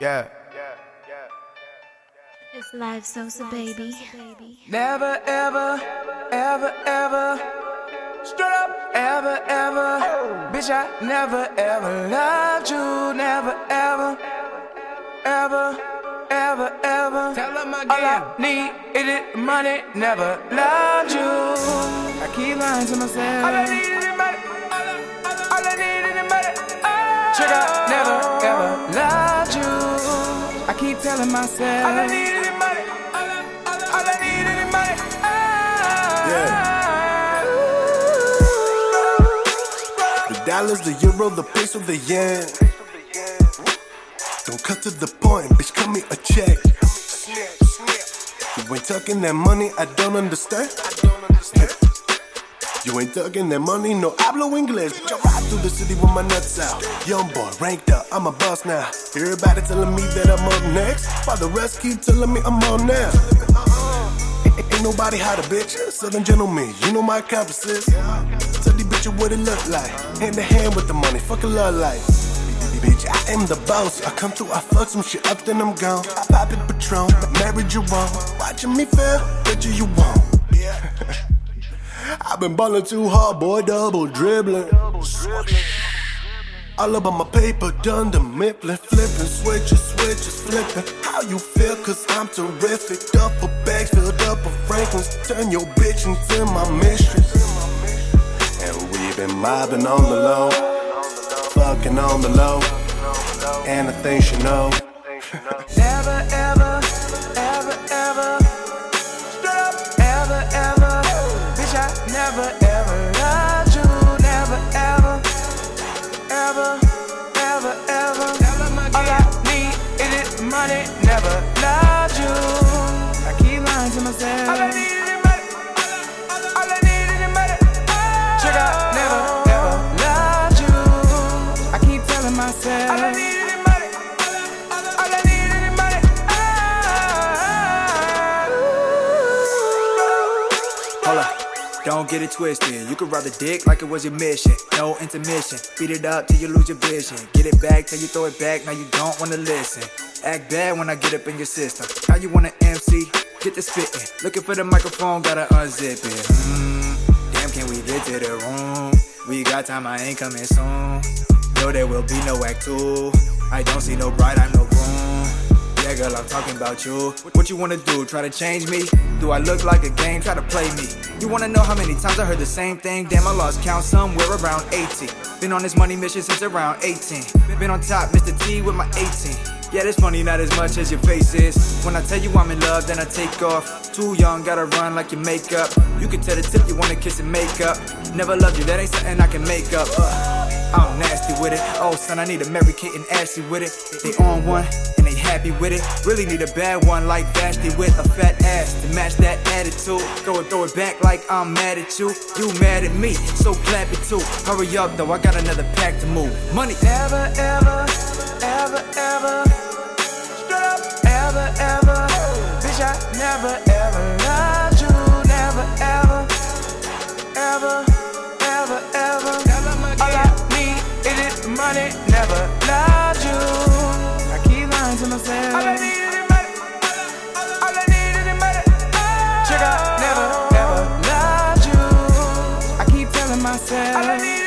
Yeah. Yeah, yeah, yeah it's Live, Sosa baby. Never, ever, ever, ever. Straight up, ever, ever. Bitch, I never, ever loved you. Never, ever, ever, ever, ever. Tell 'em All I again. need is it money. Never loved you. I keep lying to myself. Telling myself. All I need is the money. All I need is the money. The dollars, the euro, the peso, the yen. Don't cut to the point, bitch, cut me a check. You ain't talking that money, I don't understand. I don't understand. You ain't talking that money, no hablo inglés. Bitch, I ride through the city with my nuts out. Young boy, ranked up, I'm a boss now. Everybody telling me that I'm up next, while the rest keep telling me I'm on now. Ain't, nobody hot a bitch, Southern gentleman, you know my accomplices. Tell these bitches what it look like. Hand to hand with the money, fuck a love life. Bitch, I am the boss. I come through, I fuck some shit up, then I'm gone. I pop it Patron, married you wrong. Watching me fail, bet you you won't. I've been ballin' too hard, boy, double dribbling. All up on my paper, done the mifflin', flipping, switches, switches, flipping. How you feel? Cause I'm terrific. Duffel bags filled up with Franklin's. Turn your bitch into my mistress. And we've been mobbing on the low, fucking on the low, and I think she know. Myself. All I need is money. All I need is money. Trigger, never, ever loved you. I keep telling myself. All I don't need is money. All I need is money. Hold up. Don't get it twisted. You could ride the dick like it was your mission. No intermission. Beat it up till you lose your vision. Get it back till you throw it back. Now you don't wanna listen. Act bad when I get up in your system. Now you wanna MC? Get the spitting. Looking for the microphone, gotta unzip it. Mm, damn, can we get to the room? We got time, I ain't coming soon. No, there will be no act two. I don't see no bride, I'm no groom. Yeah, girl, I'm talking about you. What you wanna do? Try to change me? Do I look like a game? Try to play me. You wanna know how many times I heard the same thing? Damn, I lost count somewhere around 80. Been on this money mission since around 18. Been on top, Mr. T with my 18. Yeah, this money not as much as your face is. When I tell you I'm in love, then I take off. Too young, gotta run like your makeup. You can tell the tip you wanna kiss and make up. Never loved you, that ain't something I can make up. Uh, I'm nasty with it. Oh, son, I need a Mary Kate and Ashley with it. They on one and they happy with it. Really need a bad one like Vashti with a fat ass to match that attitude. Throw it, throw it back like I'm mad at you. You mad at me, so clap it too. Hurry up though, I got another pack to move. Money. Never, ever, ever, ever. Never, ever loved you. Never, ever, ever, ever, ever. All I need is it money. Never loved you. I keep lying to myself. All I need is money. All I need is money. Trigger, never, ever loved you. I keep telling myself. All I need